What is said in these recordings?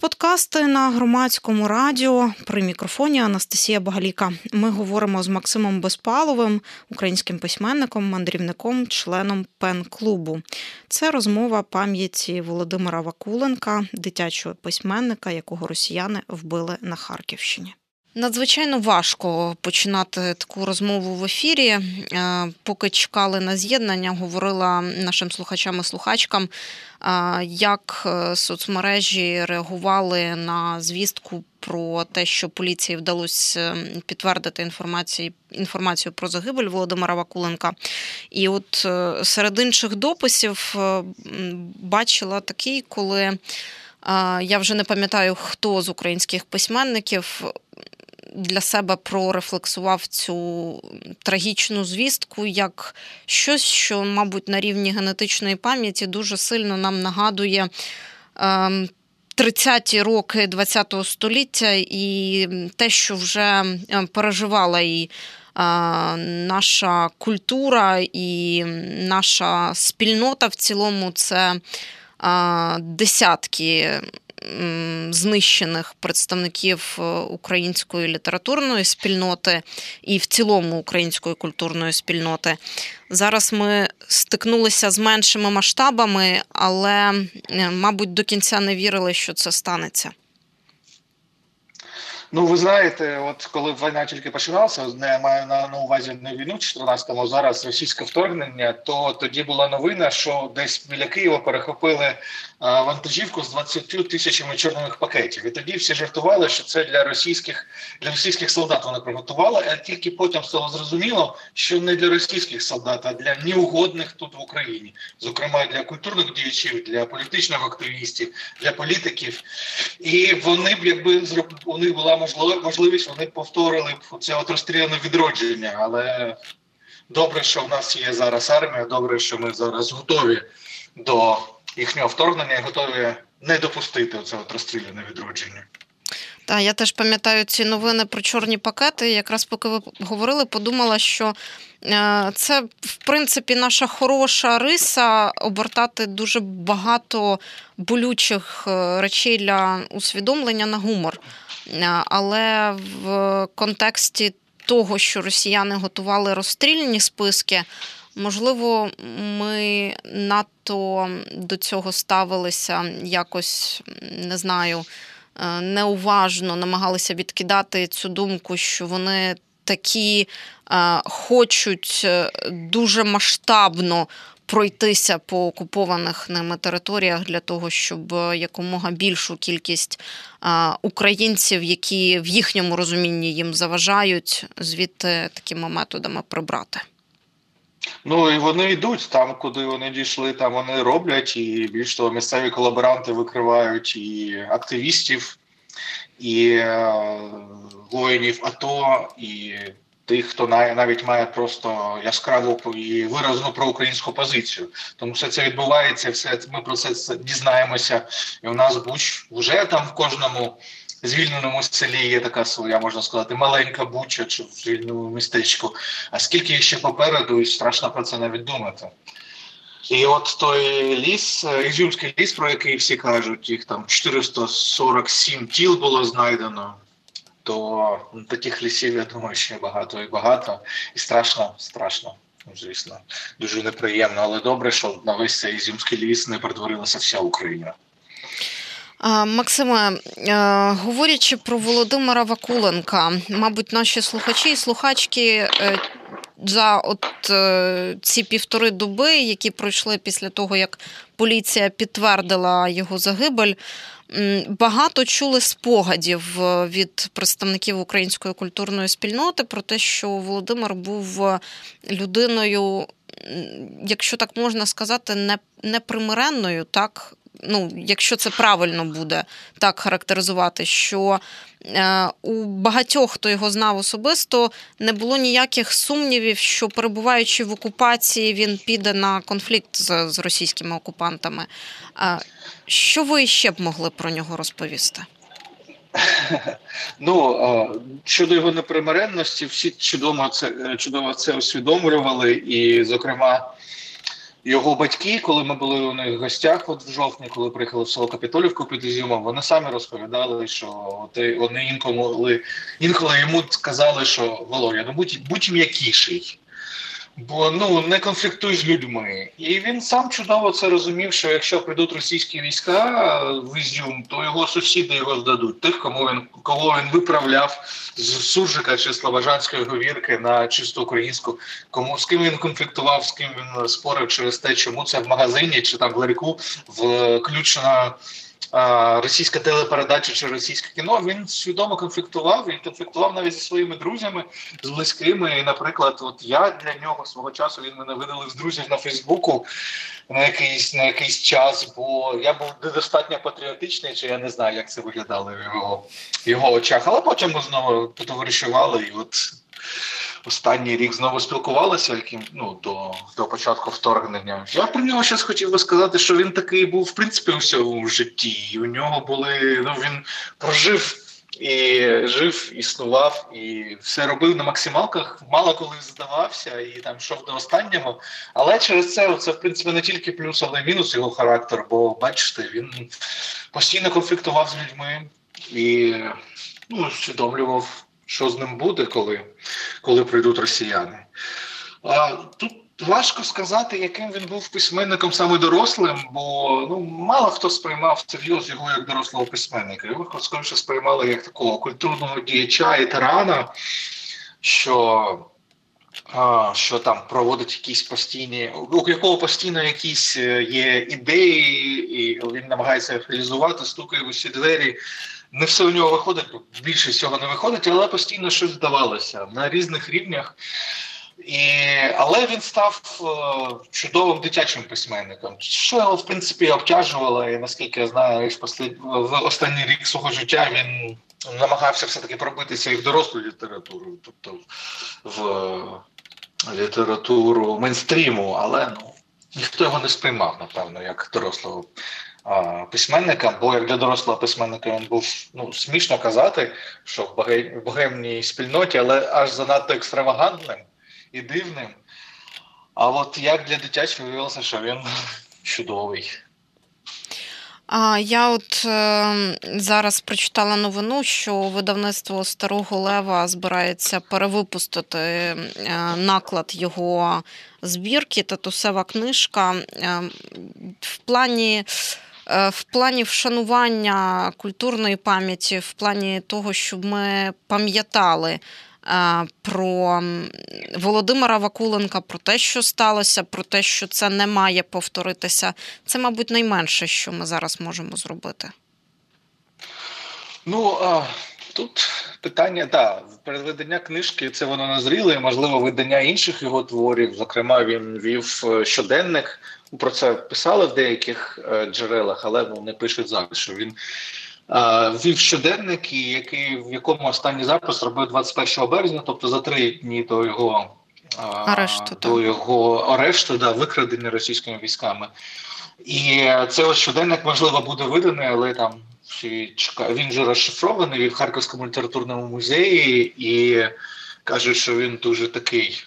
подкасти на громадському радіо. При мікрофоні Анастасія Багаліка. Ми говоримо з Максимом Безпаловим, українським письменником, мандрівником, членом пен-клубу. Це розмова пам'яті Володимира Вакуленка, дитячого письменника, якого росіяни вбили на Харківщині. Надзвичайно важко починати таку розмову в ефірі. Е, поки чекали на з'єднання, говорила нашим слухачам і слухачкам, е, як е, соцмережі реагували на звістку про те, що поліції вдалося підтвердити інформацію інформацію про загибель Володимира Вакуленка. І от серед інших дописів бачила такий, коли. Я вже не пам'ятаю, хто з українських письменників для себе прорефлексував цю трагічну звістку як щось, що, мабуть, на рівні генетичної пам'яті дуже сильно нам нагадує. 30-ті ем, роки ХХ століття і те, що вже ем, переживала і е, наша культура, і наша спільнота в цілому, це е, десятки знищених представників е, української літературної спільноти і в цілому української культурної спільноти. Зараз ми стикнулися з меншими масштабами, але, мабуть, до кінця не вірили, що це станеться. Ну, ви знаєте, от коли війна тільки починалася, не маю на, на увазі не війну 14-му, зараз російське вторгнення, то тоді була новина, що десь біля Києва перехопили вантажівку з 20 тисячами чорних пакетів. І тоді всі жартували, що це для російських для російських солдат вони приготували. А тільки потім стало зрозуміло, що не для російських солдат, а для неугодних тут в Україні, зокрема для культурних діячів, для політичних активістів, для політиків. І вони б якби у них була можливість, вони повторили б це от розстріляне відродження, але. Добре, що в нас є зараз армія. Добре, що ми зараз готові до їхнього вторгнення і готові не допустити цього розстріляне відродження. Так, я теж пам'ятаю ці новини про чорні пакети. Якраз поки ви говорили, подумала, що е, це в принципі наша хороша риса обертати дуже багато болючих е, речей для усвідомлення на гумор. Е, але в контексті того, що росіяни готували розстрільні списки. Можливо, ми надто до цього ставилися якось не знаю, е, неуважно намагалися відкидати цю думку, що вони такі е, хочуть дуже масштабно. Пройтися по окупованих ними територіях для того, щоб якомога більшу кількість українців, які в їхньому розумінні їм заважають, звідти такими методами прибрати. Ну і вони йдуть там, куди вони дійшли, там вони роблять, і більш того, місцеві колаборанти викривають і активістів, і е, воїнів АТО, і тих, хто навіть має просто яскраву і виразну проукраїнську позицію. Тому все це відбувається, все ми про це дізнаємося. І у нас Буч вже там в кожному звільненому селі є така своя, можна сказати, маленька буча чи в звільненому містечку. А скільки ще попереду, і страшно про це навіть думати. І от той ліс, е, Ізюмський ліс, про який всі кажуть, їх там 447 тіл було знайдено. То таких лісів, я думаю, ще багато і багато. І страшно, страшно, звісно, дуже неприємно. Але добре, що на весь цей Ізюмський ліс не перетворилася вся Україна. Максиме, е, говорячи про Володимира Вакуленка, мабуть, наші слухачі і слухачки е, за от е, ці півтори доби, які пройшли після того, як поліція підтвердила його загибель. Багато чули спогадів від представників української культурної спільноти про те, що Володимир був людиною, якщо так можна сказати, непримиренною, так ну, якщо це правильно буде так характеризувати, що е, у багатьох, хто його знав особисто, не було ніяких сумнівів, що перебуваючи в окупації, він піде на конфлікт з, з російськими окупантами. Що ви ще б могли про нього розповісти? Ну щодо його непримиренності, всі чудово це чудово це усвідомлювали, і, зокрема, його батьки, коли ми були у них в гостях, от в жовтні, коли приїхали в село Капітолівку під Ізюмом, вони самі розповідали, що от вони інколи інколи йому сказали, що Володя, ну будь будь м'якіший бо ну не конфліктуй з людьми. І він сам чудово це розумів, що якщо прийдуть російські війська в Ізюм, то його сусіди його здадуть. Тих, кому він кого він виправляв з Суржика чи Слобожанської говірки на чисто українську, кому з ким він конфліктував, з ким він спорив через те, чому це в магазині чи там в ларьку включена російська телепередача чи російське кіно, він свідомо конфліктував. Він конфліктував навіть зі своїми друзями, з близькими. І, наприклад, от я для нього свого часу він мене видалив з друзів на Фейсбуку на якийсь на якийсь час, бо я був недостатньо патріотичний, чи я не знаю, як це виглядало в його його очах. Але потім ми знову потоваришували і от останній рік знову спілкувалися, яким ну до до початку вторгнення. Я про нього щось хотів би сказати, що він такий був в принципі у всьому житті. І У нього були ну він прожив. І жив, існував, і все робив на максималках, мало коли здавався, і там йшов до останнього. Але через це це в принципі не тільки плюс, але й мінус його характер. Бо бачите, він постійно конфліктував з людьми і ну, усвідомлював що з ним буде, коли коли прийдуть росіяни. А, Тут важко сказати, яким він був письменником саме дорослим, бо ну мало хто сприймав серйоз його як дорослого письменника. Його скоріше сприймали як такого культурного діяча і тирана, що а, Що там проводить якісь постійні, у якого постійно якісь е, є ідеї, і він намагається реалізувати, стукає в усі двері, не все у нього виходить, більше цього не виходить, але постійно щось здавалося на різних рівнях. І, Але він став е, чудовим дитячим письменником, що його в принципі обтяжувало, і наскільки я знаю, в останній рік свого життя він намагався все-таки пробитися і в дорослу літературу, тобто в літературу мейнстріму, але ну ніхто його не сприймав, напевно, як дорослого письменника, бо як для дорослого письменника він був ну, смішно казати, що в богемній спільноті, але аж занадто екстравагантним і дивним. А от як для дитячого виявилося, що він чудовий. А я от е, зараз прочитала новину, що видавництво Старого Лева збирається перевипустити е, наклад його збірки, татусева книжка. Е, в плані в плані вшанування культурної пам'яті, в плані того, щоб ми пам'ятали. Е, про Володимира Вакуленка, про те, що сталося, про те, що це не має повторитися, це, мабуть, найменше, що ми зараз можемо зробити. Ну тут питання, да, переведення книжки це воно назріло, і можливо видання інших його творів. Зокрема, він вів е, щоденник про це писали в деяких е, джерелах, але ну, не пишуть зараз, що він е, вів щоденник, який, в якому останній запис робив 21 березня, тобто за три дні до його арешту, до його арешту, да, викрадення російськими військами. І цей ось щоденник, можливо, буде виданий, але там всі чекають. Він вже розшифрований в Харківському літературному музеї і кажуть, що він дуже такий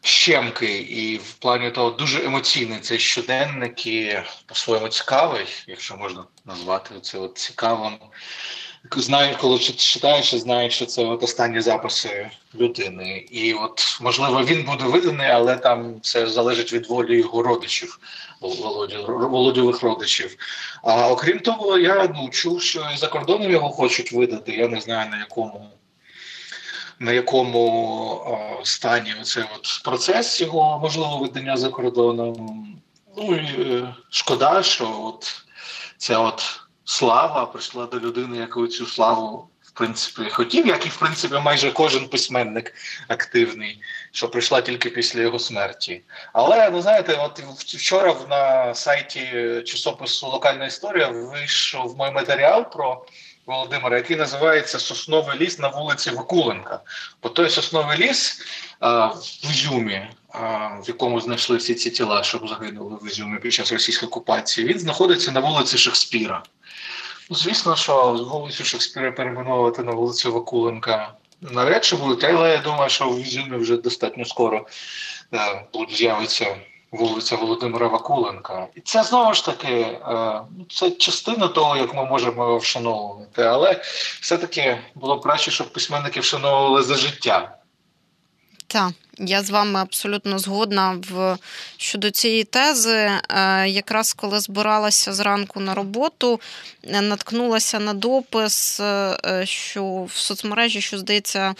щемкий і в плані того дуже емоційний цей щоденник і по-своєму цікавий, якщо можна назвати це цікавим. Знаю, коли читаєш, знаєш, що це от останні записи людини. І от, можливо, він буде виданий, але там все залежить від волі його родичів, володьових родичів. А окрім того, я ну, чув, що і за кордоном його хочуть видати. Я не знаю на якому на якому о, стані оцей от процес його можливо видання за кордоном. Ну і е, шкода, що от ця от слава прийшла до людини, яку цю славу в принципі хотів, як і в принципі майже кожен письменник активний, що прийшла тільки після його смерті. Але ну знаєте, от вчора на сайті часопису Локальна історія вийшов мій матеріал про. Володимира, який називається Сосновий ліс на вулиці Вакуленка. Бо той сосновий ліс а, в Ізюмі, а, в якому знайшли всі ці тіла, що загинули в Ізюмі під час російської окупації, він знаходиться на вулиці Шекспіра. Ну, Звісно, що вулицю Шекспіра перейменовувати на вулицю Вакуленка навряд чи але я думаю, що в Ізюмі вже достатньо скоро будуть з'явиться вулиця Володимира Вакуленка. І це знову ж таки е, ну, це частина того, як ми можемо вшановувати. Але все-таки було б краще, щоб письменники вшановували за життя. Так. Я з вами абсолютно згодна в щодо цієї тези. Е, якраз коли збиралася зранку на роботу, е, наткнулася на допис, е, що в соцмережі, що здається,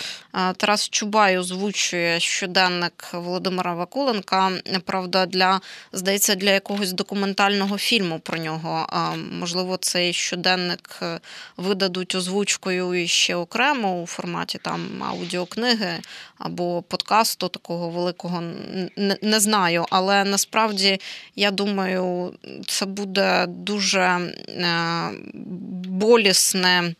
Тарас Чубай озвучує щоденник Володимира Вакуленка. Правда, для здається, для якогось документального фільму про нього. Можливо, цей щоденник видадуть озвучкою ще окремо у форматі там аудіокниги або подкасту такого великого не, не знаю. Але насправді я думаю, це буде дуже е, болісне е,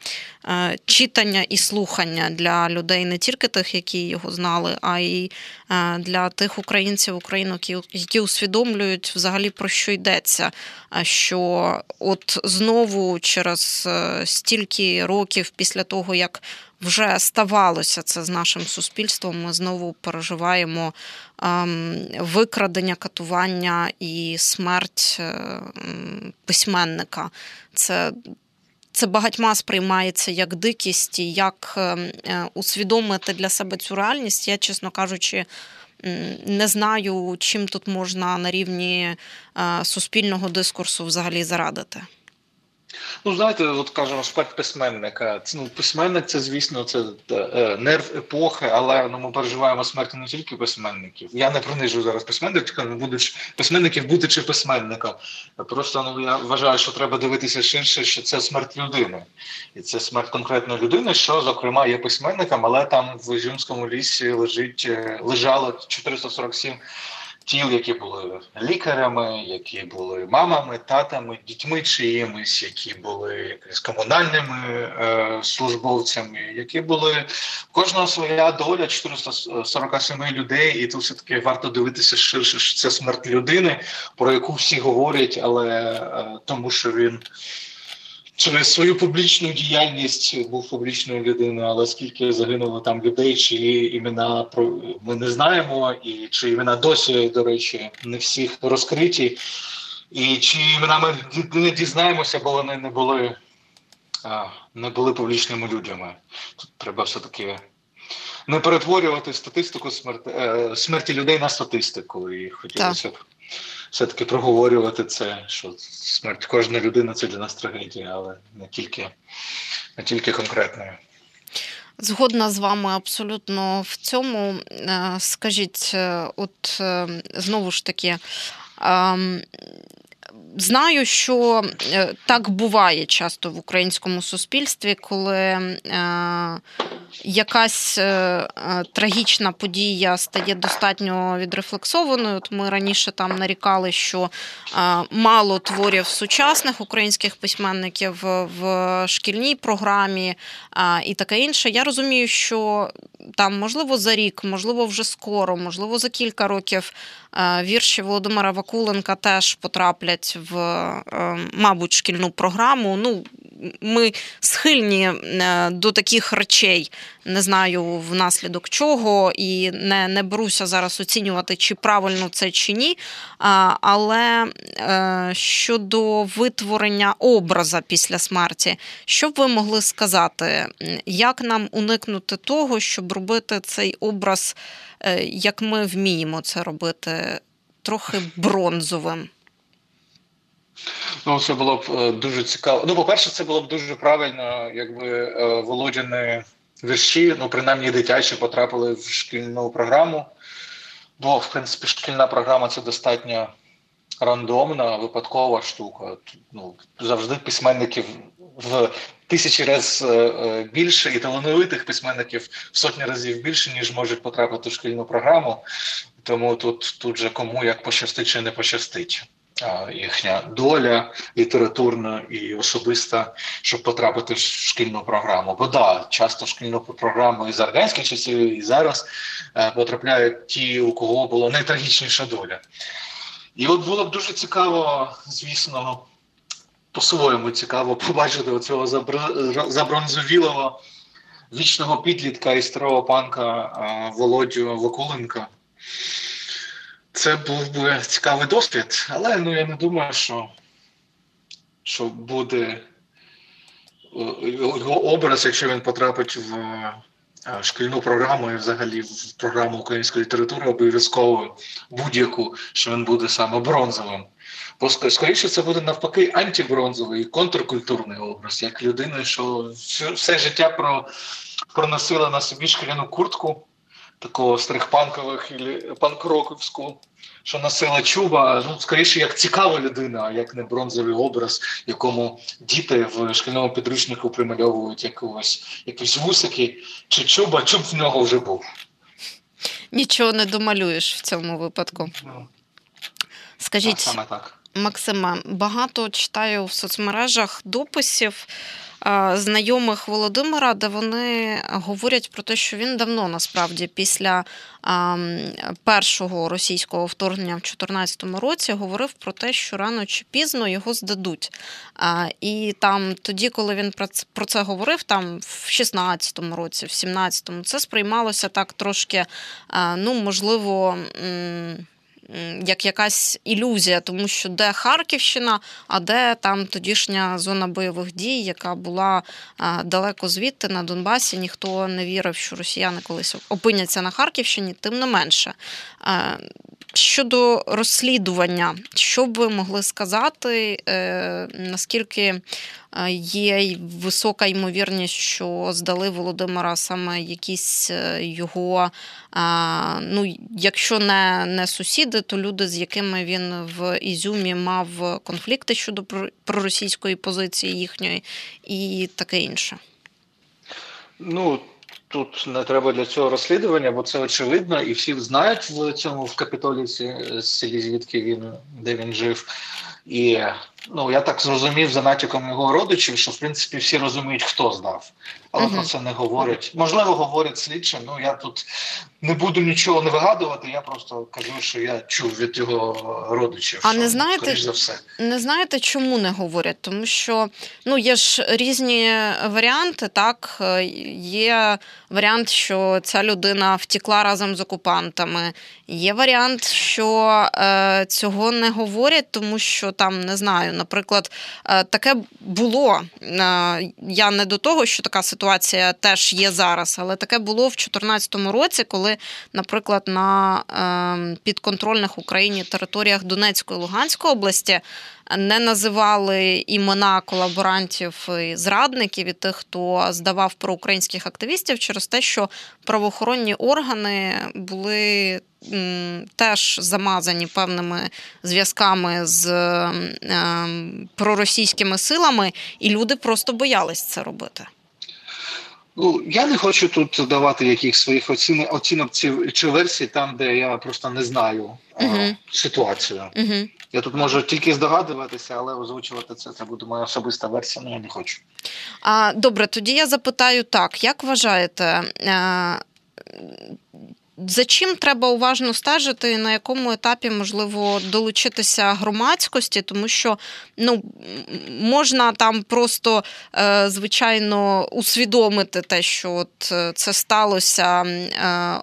читання і слухання для людей, не тільки тих, які його знали, а й е, для тих українців, українок, які усвідомлюють взагалі про що йдеться. Що от знову через стільки років після того, як вже ставалося це з нашим суспільством. Ми знову переживаємо ем, викрадення, катування і смерть письменника. Це це багатьма сприймається як дикість, і як ем, е, усвідомити для себе цю реальність. Я, чесно кажучи, не знаю, чим тут можна на рівні е, суспільного дискурсу взагалі зарадити. Ну, знаєте, от кажемо, смерть письменника. Це, ну, Письменник це, звісно, це е, нерв епохи, але ну, ми переживаємо смерть не тільки письменників. Я не принижую зараз письменника, не будучи письменників, будучи письменником. Просто ну, я вважаю, що треба дивитися ширше, що це смерть людини. І це смерть конкретної людини, що, зокрема, є письменником, але там в Ізюмському лісі лежить, е, лежало 447 тіл, які були лікарями, які були мамами, татами, дітьми чиїмись, які були якось комунальними е, службовцями, які були кожного своя доля 447 людей, і тут все таки варто дивитися ширше, що це смерть людини, про яку всі говорять, але е, тому, що він через свою публічну діяльність був публічною людиною, але скільки загинуло там людей, чиї імена ми не знаємо, і чи імена досі, до речі, не всіх розкриті, і чи імена ми не дізнаємося, бо вони не були не були публічними людьми. Тут треба все таки. Не перетворювати статистику смерті е, смерті людей на статистику, і хотілося б все-таки проговорювати це, що смерть кожної людини це для нас трагедія, але не тільки, не тільки конкретною. Згодна з вами абсолютно в цьому. Е, скажіть, е, от е, знову ж таки. Знаю, що так буває часто в українському суспільстві, коли якась е, е, трагічна подія стає достатньо відрефлексованою. От Ми раніше там нарікали, що е, мало творів сучасних українських письменників в шкільній програмі і таке інше. Я розумію, що там, можливо, за рік, можливо, вже скоро, можливо, за кілька років вірші Володимира Вакуленка теж потраплять в, мабуть, шкільну програму. Ну, ми схильні е, до таких речей, не знаю внаслідок чого, і не не беруся зараз оцінювати, чи правильно це чи ні. Але е, щодо витворення образа після смерті, що б ви могли сказати, як нам уникнути того, щоб робити цей образ, е, як ми вміємо це робити, трохи бронзовим? Ну, це було б е, дуже цікаво. Ну, по-перше, це було б дуже правильно, якби е, Володяни вірші, ну, принаймні дитячі, потрапили в шкільну програму. Бо, в принципі, шкільна програма це достатньо рандомна, випадкова штука. Ну, Завжди письменників в тисячі разів е, більше, і талановитих письменників в сотні разів більше, ніж можуть потрапити в шкільну програму. Тому тут тут же кому як пощастить чи не пощастить їхня доля літературна і особиста, щоб потрапити в шкільну програму. Бо да, часто в шкільну програму і з радянських часів, і зараз е, потрапляють ті, у кого була найтрагічніша доля. І от було б дуже цікаво, звісно, по-своєму цікаво побачити оцього забронзовілого вічного підлітка і старого панка Володю Вакуленка. Це був би цікавий досвід, але ну я не думаю, що що буде його образ, якщо він потрапить в шкільну програму і взагалі в програму української літератури обов'язково будь-яку, що він буде саме бронзовим. Бо скоріше це буде навпаки антибронзовий контркультурний образ, як людина, що все життя про, проносила на собі шкіряну куртку такого стрихпанкових панкроковську, що носила чуба. Ну, скоріше, як цікава людина, а як не бронзовий образ, якому діти в шкільному підручнику примальовують якогось якісь вусики чи чуба, чуб в нього вже був. Нічого не домалюєш в цьому випадку. Ну, Скажіть, саме так. Максима, багато читаю в соцмережах дописів знайомих Володимира, де вони говорять про те, що він давно насправді після першого російського вторгнення в 2014 році говорив про те, що рано чи пізно його здадуть. І там тоді, коли він про це говорив, там в 16-му році, в 17-му, це сприймалося так трошки, ну можливо як якась ілюзія, тому що де Харківщина, а де там тодішня зона бойових дій, яка була далеко звідти на Донбасі. Ніхто не вірив, що росіяни колись опиняться на Харківщині, тим не менше. Щодо розслідування, що б ви могли сказати, е, наскільки є висока ймовірність, що здали Володимира саме якісь е, його, ну, якщо не не сусіди, то люди, з якими він в Ізюмі мав конфлікти щодо проросійської позиції їхньої, і таке інше? Ну, Тут не треба для цього розслідування, бо це очевидно, і всі знають в цьому в Капітоліці селі, звідки він де він жив. І ну я так зрозумів за натяком його родичів, що в принципі всі розуміють, хто здав, але uh-huh. про це не говорять. Можливо, говорять слідчі. Ну я тут не буду нічого не вигадувати. Я просто кажу, що я чув від його родичів. А що, не знаєте за все не знаєте, чому не говорять? Тому що ну є ж різні варіанти. Так є варіант, що ця людина втікла разом з окупантами. Є варіант, що е, цього не говорять, тому що там не знаю, наприклад, е, таке було. Е, я не до того, що така ситуація теж є зараз, але таке було в 2014 році, коли, наприклад, на е, підконтрольних Україні територіях Донецької і Луганської області не називали імена колаборантів і зрадників і тих, хто здавав проукраїнських активістів через те, що правоохоронні органи були. Теж замазані певними зв'язками з е, проросійськими силами, і люди просто боялись це робити. Ну я не хочу тут давати якихось своїх оцінок, оцінок чи версій там, де я просто не знаю uh-huh. ситуацію. Uh-huh. Я тут можу тільки здогадуватися, але озвучувати це це буде моя особиста версія. Ну я не хочу. А добре, тоді я запитаю так: як вважаєте? Е, за чим треба уважно стежити, на якому етапі можливо долучитися громадськості, тому що ну, можна там просто е, звичайно усвідомити те, що от е, це сталося, е,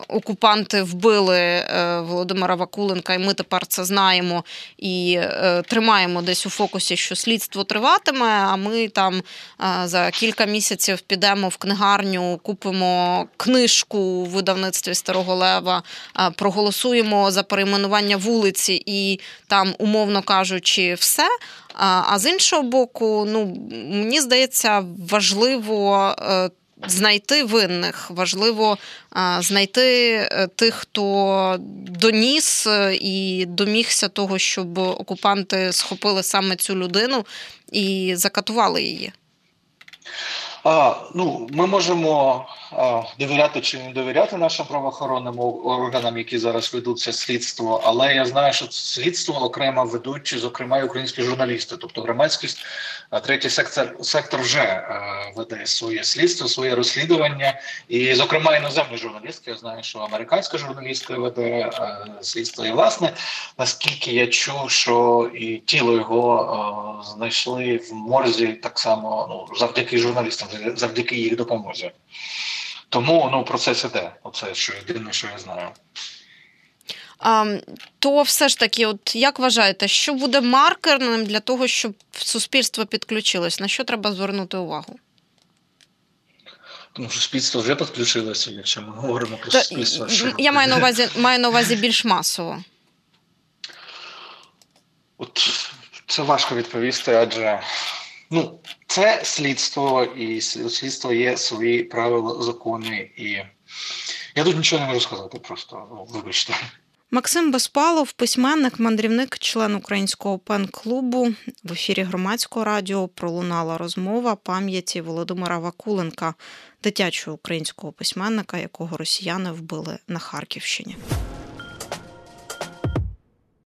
окупанти вбили Володимира Вакуленка, і ми тепер це знаємо і тримаємо десь у фокусі, що слідство триватиме. А ми там за кілька місяців підемо в книгарню, купимо книжку у видавництві старого Лева, проголосуємо за перейменування вулиці і там, умовно кажучи, все. А з іншого боку, ну мені здається, важливо. Е, знайти винних важливо знайти е, тих, хто доніс е, і домігся того, щоб окупанти схопили саме цю людину і закатували її. А, Ну, ми можемо довіряти чи не довіряти нашим правоохоронним органам, які зараз ведуть це слідство. Але я знаю, що слідство окремо ведуть, зокрема, і українські журналісти, тобто громадськість, третій сектор сектор вже веде своє слідство, своє розслідування, і, зокрема, іноземні журналістки. Я знаю, що американська журналістка веде слідство. І власне, наскільки я чув, що і тіло його знайшли в морзі так само, ну завдяки журналістам завдяки їх допомозі. Тому ну процес іде. Оце що єдине, що я знаю. А, то все ж таки, от як вважаєте, що буде маркерним для того, щоб суспільство підключилось? На що треба звернути увагу? Тому що суспільство вже підключилося, якщо ми говоримо про Та, суспільство. що- я маю на увазі маю на увазі більш масово. От це важко відповісти, адже ну, це слідство, і у слідства є свої правила, закони, і я тут нічого не можу сказати, просто ну, вибачте. Максим Безпалов, письменник, мандрівник, член українського пен-клубу. В ефірі громадського радіо пролунала розмова пам'яті Володимира Вакуленка, дитячого українського письменника, якого росіяни вбили на Харківщині.